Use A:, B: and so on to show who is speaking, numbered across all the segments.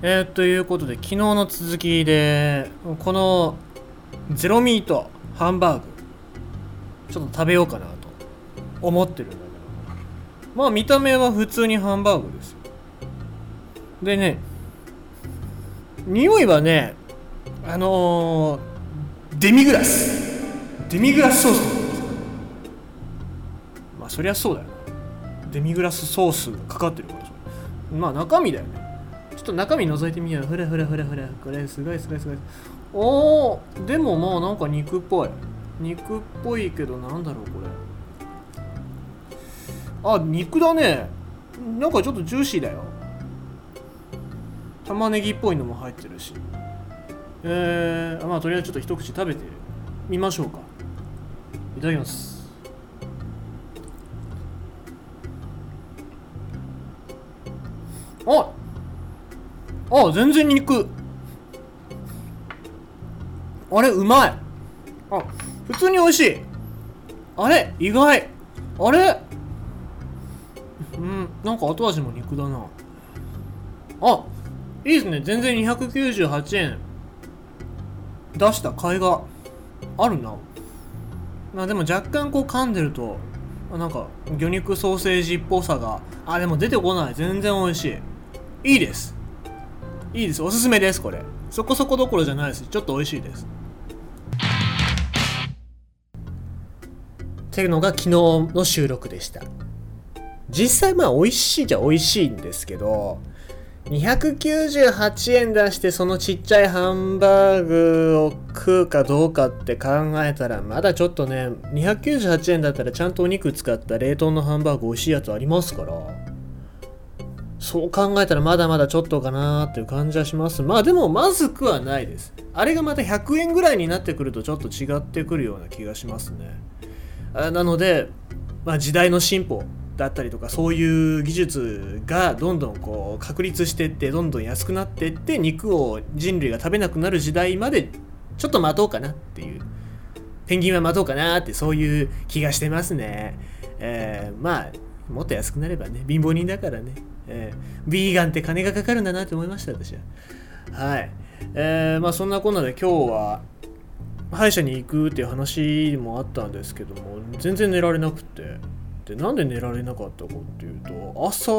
A: えー、ということで昨日の続きでこのゼロミートハンバーグちょっと食べようかなと思ってるんだけどまあ見た目は普通にハンバーグですよ。でね匂いはねあのー、デミグラス。デミグラスソース。まあそりゃそうだよ。デミグラスソースかかってるからまあ中身だよね。と中身覗いてみよう。ふらふらふらふら。これすごいすごいすごい。おー、でもまあなんか肉っぽい。肉っぽいけどなんだろうこれ。あ、肉だね。なんかちょっとジューシーだよ。玉ねぎっぽいのも入ってるし。えー、まあとりあえずちょっと一口食べてみましょうか。いただきます。ああ全然肉。あれうまい。あ普通に美味しい。あれ意外。あれ？うんなんか後味も肉だな。あいいですね。全然298円。出した甲斐があるな。まあでも若干こう噛んでるとなんか魚肉ソーセージっぽさが。あでも出てこない。全然美味しい。いいです。いいです。おすすめですこれ。そこそこどころじゃないです。ちょっと美味しいです。っていうのが昨日の収録でした。実際まあ美味しいじゃ美味しいんですけど298円出してそのちっちゃいハンバーグを食うかどうかって考えたらまだちょっとね298円だったらちゃんとお肉使った冷凍のハンバーグ美味しいやつありますから。そう考えたらまだまだちょっとかなーっていう感じはします。まあでもまずくはないです。あれがまた100円ぐらいになってくるとちょっと違ってくるような気がしますね。あなので、まあ、時代の進歩だったりとかそういう技術がどんどんこう確立してってどんどん安くなってって肉を人類が食べなくなる時代までちょっと待とうかなっていうペンギンは待とうかなってそういう気がしてますね。えー、まあもっと安くなればね貧乏人だからねえー、ビーガンって金がかかるんだなって思いました私は。はい。えー、まあそんなこんなで今日は歯医者に行くっていう話もあったんですけども全然寝られなくて。でなんで寝られなかったかっていうと朝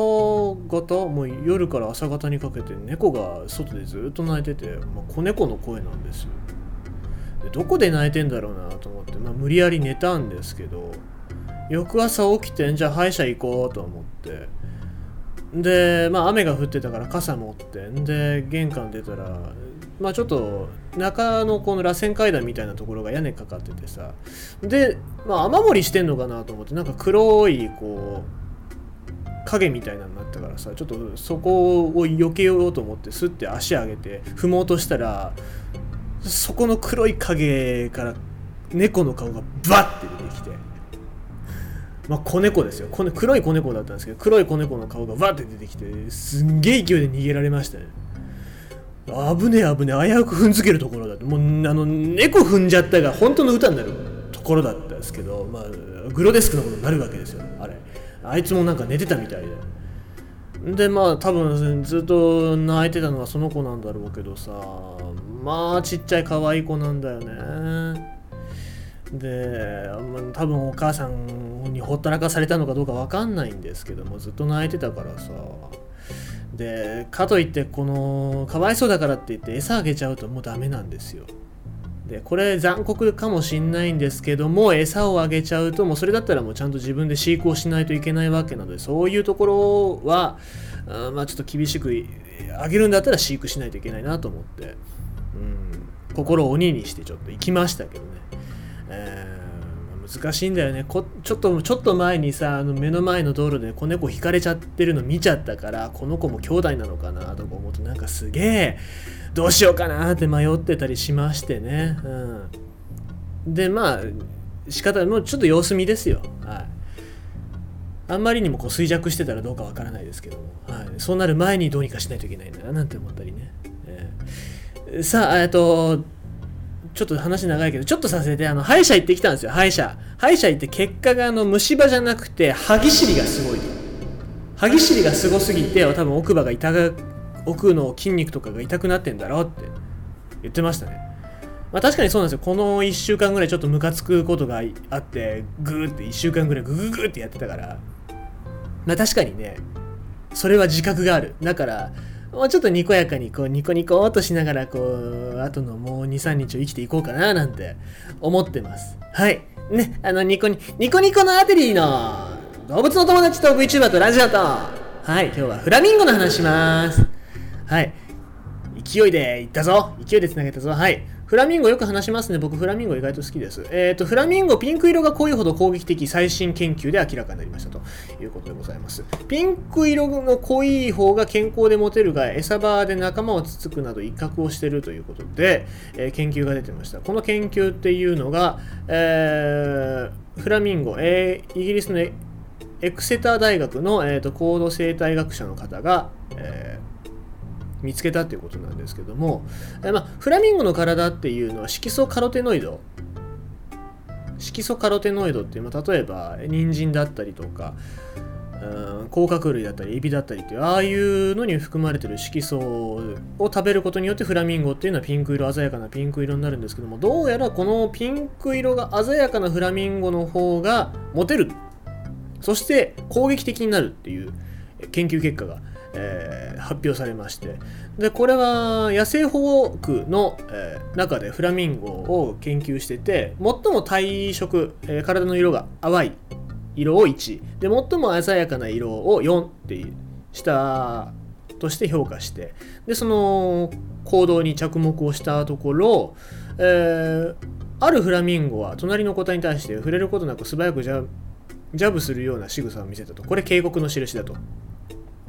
A: 方もう夜から朝方にかけて猫が外でずっと泣いてて、まあ、子猫の声なんですよ。でどこで泣いてんだろうなと思って、まあ、無理やり寝たんですけど翌朝起きてんじゃあ歯医者行こうと思ってで、まあ、雨が降ってたから傘持ってで玄関出たら、まあ、ちょっと中のこの螺旋階段みたいなところが屋根かかっててさで、まあ、雨漏りしてんのかなと思ってなんか黒いこう影みたいなのになったからさちょっとそこを避けようと思ってスッて足上げて踏もうとしたらそこの黒い影から猫の顔がバッて出て。まあ、子猫ですよ。子黒い子猫だったんですけど黒い子猫の顔がわって出てきてすんげえ勢いで逃げられましたね。危ねえ危ねえ。危うく踏んづけるところだって。もうあの猫踏んじゃったが本当の歌になるところだったんですけど、まあ、グロデスクなことになるわけですよ。あれ。あいつもなんか寝てたみたいで。でまあ多分ずっと泣いてたのはその子なんだろうけどさ。まあちっちゃい可愛い子なんだよね。で、多分お母さんにほったらかされたのかどうか分かんないんですけどもずっと泣いてたからさ。でかといってこのかわいそうだからって言って餌あげちゃうともうダメなんですよ。でこれ残酷かもしんないんですけども餌をあげちゃうともうそれだったらもうちゃんと自分で飼育をしないといけないわけなのでそういうところはあまあちょっと厳しくあげるんだったら飼育しないといけないなと思って、うん、心を鬼にしてちょっと行きましたけどね。えー、難しいんだよね。こちょっとちょっと前にさあの目の前の道路で子猫引かれちゃってるの見ちゃったからこの子も兄弟なのかなとか思うとなんかすげえどうしようかなって迷ってたりしましてね、うん、でまあ仕方もうちょっと様子見ですよ。はい。あんまりにもこう衰弱してたらどうかわからないですけども、はい、そうなる前にどうにかしないといけないんだななんて思ったりね、えー、さあえっとちょっと話長いけど、ちょっとさせて、あの、歯医者行ってきたんですよ、歯医者。歯医者行って結果が、あの、虫歯じゃなくて、歯ぎしりがすごい。歯ぎしりがすごすぎて、多分奥歯が痛が、奥の筋肉とかが痛くなってんだろうって言ってましたね。まあ確かにそうなんですよ。この1週間ぐらいちょっとムカつくことがあって、グーって1週間ぐらいグググってやってたから、まあ確かにね、それは自覚がある。だから、もうちょっとにこやかにこうニコニコっとしながらこうあとのもう23日を生きていこうかななんて思ってます。はい。ね。あのニコニニコニコのアテリーの動物の友達と VTuber とラジオと。はい。今日はフラミンゴの話します。はい。勢いでいったぞ。勢いでつなげたぞ。はい。フラミンゴよく話しますね。僕、フラミンゴ意外と好きです。えっ、ー、と、フラミンゴ、ピンク色が濃いほど攻撃的最新研究で明らかになりましたということでございます。ピンク色の濃い方が健康でモテるが、餌場で仲間をつつくなど威嚇をしているということで、えー、研究が出てました。この研究っていうのが、えー、フラミンゴ、えー、イギリスのエクセター大学の、えーと、高度生態学者の方が、えー見つけたということなんですけども、まあ、フラミンゴの体っていうのは色素カロテノイド。色素カロテノイドっていう、まあ、例えば人参だったりとか甲殻類だったりエビだったりっていうああいうのに含まれてる色素を食べることによってフラミンゴっていうのはピンク色鮮やかなピンク色になるんですけどもどうやらこのピンク色が鮮やかなフラミンゴの方がモテる。そして攻撃的になるっていう研究結果がえー、発表されまして。でこれは野生保護区の、えー、中でフラミンゴを研究してて最も体色、えー、体の色が淡い色を1で最も鮮やかな色を4ってしたとして評価して。でその行動に着目をしたところ、えー、あるフラミンゴは隣の個体に対して触れることなく素早くジャジャブするような仕草を見せたと。これ警告の印だと。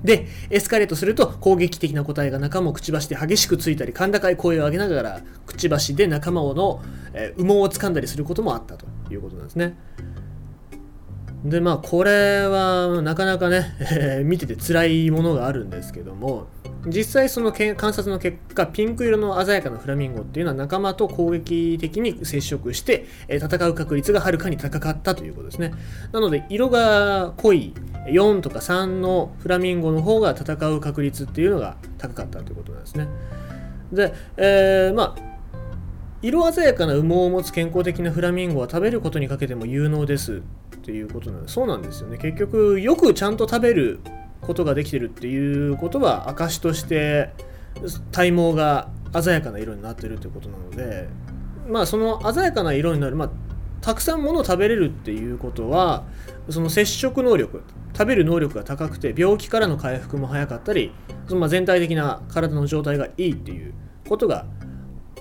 A: で、エスカレートすると攻撃的な答えが仲間をくちばしで激しくついたり、甲高い声を上げながら、くちばしで仲間をの、え、羽毛を掴んだりすることもあったということなんですね。で、まあ、これはなかなかね、えー、見てて辛いものがあるんですけども、実際その観察の結果ピンク色の鮮やかなフラミンゴっていうのは仲間と攻撃的に接触して、え戦う確率がはるかに高かったということですね。なので色が濃い4とか3のフラミンゴの方が戦う確率っていうのが高かったということなんですね。で、えー、まあ色鮮やかな羽毛を持つ健康的なフラミンゴは食べることにかけても有能です。っていうことなんでそうなんですよね。結局よくちゃんと食べることができてるっていうことは証として体毛が鮮やかな色になってるってことなのでまあその鮮やかな色になる、まあ、たくさんものを食べれるっていうことはその接触能力食べる能力が高くて病気からの回復も早かったりそのま全体的な体の状態がいいっていうことが、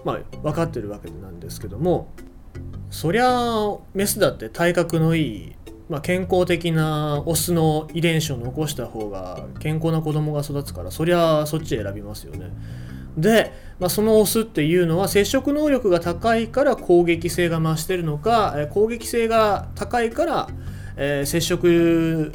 A: まあ、分かってるわけなんですけどもそりゃあメスだって体格のいいまあ、健康的なオスの遺伝子を残した方が健康な子供が育つからそりゃあそっち選びますよね。で、まあ、そのオスっていうのは接触能力が高いから攻撃性が増してるのか攻撃性が高いから、えー、接触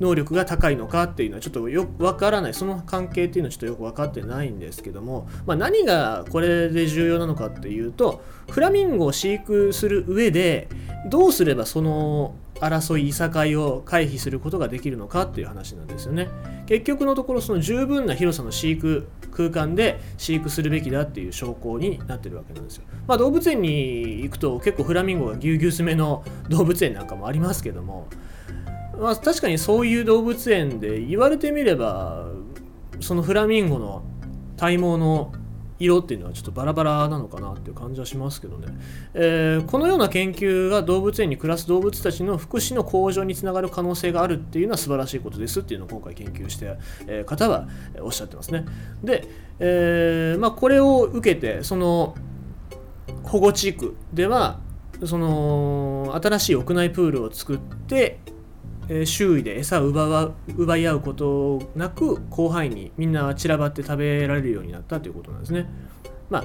A: 能力が高いのかっていうのはちょっとよくわからない。その関係っていうのはちょっとよく分かってないんですけども、まあ、何がこれで重要なのかっていうとフラミンゴを飼育する上でどうすればその争いいさかいを回避することができるのかっていう話なんですよね。結局のところその十分な広さの飼育空間で飼育するべきだっていう証拠になってるわけなんですよ。まあ動物園に行くと結構フラミンゴがぎゅうぎゅう詰めの動物園なんかもありますけどもまあ確かにそういう動物園で言われてみればそのフラミンゴの体毛の色っていうのはちょっとバラバラなのかなっていう感じはしますけどね、えー、このような研究が動物園に暮らす動物たちの福祉の向上につながる可能性があるっていうのは素晴らしいことですっていうのを今回研究して、え方はおっしゃってますね。で、えー、まあ、これを受けてその保護地区ではその新しい屋内プールを作って周囲で餌を奪奪い合うことなく広範囲にみんな散らばって食べられるようになったということなんですね。まあ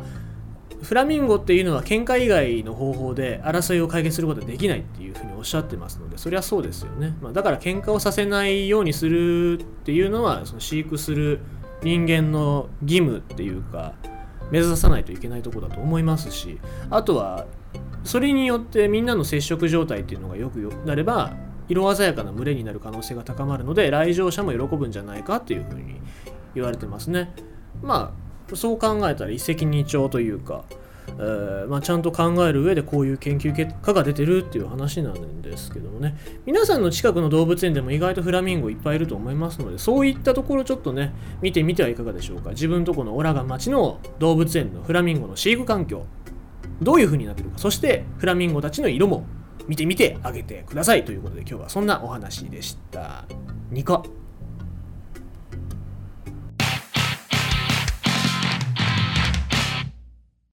A: フラミンゴっていうのは喧嘩以外の方法で争いを解決することはできないっていうふうにおっしゃってますのでそりゃそうですよね、まあ、だから喧嘩をさせないようにするっていうのはその飼育する人間の義務っていうか目指さないといけないとこだと思いますしあとはそれによってみんなの接触状態っていうのがよくなれば色鮮やかな群れになる可能性が高まるので来場者も喜ぶんじゃないかっていうふうに言われてますね。まあそう考えたら一石二鳥というかえーまあ、ちゃんと考える上でこういう研究結果が出てるっていう話なんですけどもね。皆さんの近くの動物園でも意外とフラミンゴいっぱいいると思いますのでそういったところちょっとね見てみてはいかがでしょうか。自分とこのオラガン町の動物園のフラミンゴの飼育環境どういう風になってるかそしてフラミンゴたちの色も見てみてあげてくださいということで今日はそんなお話でした。ニコ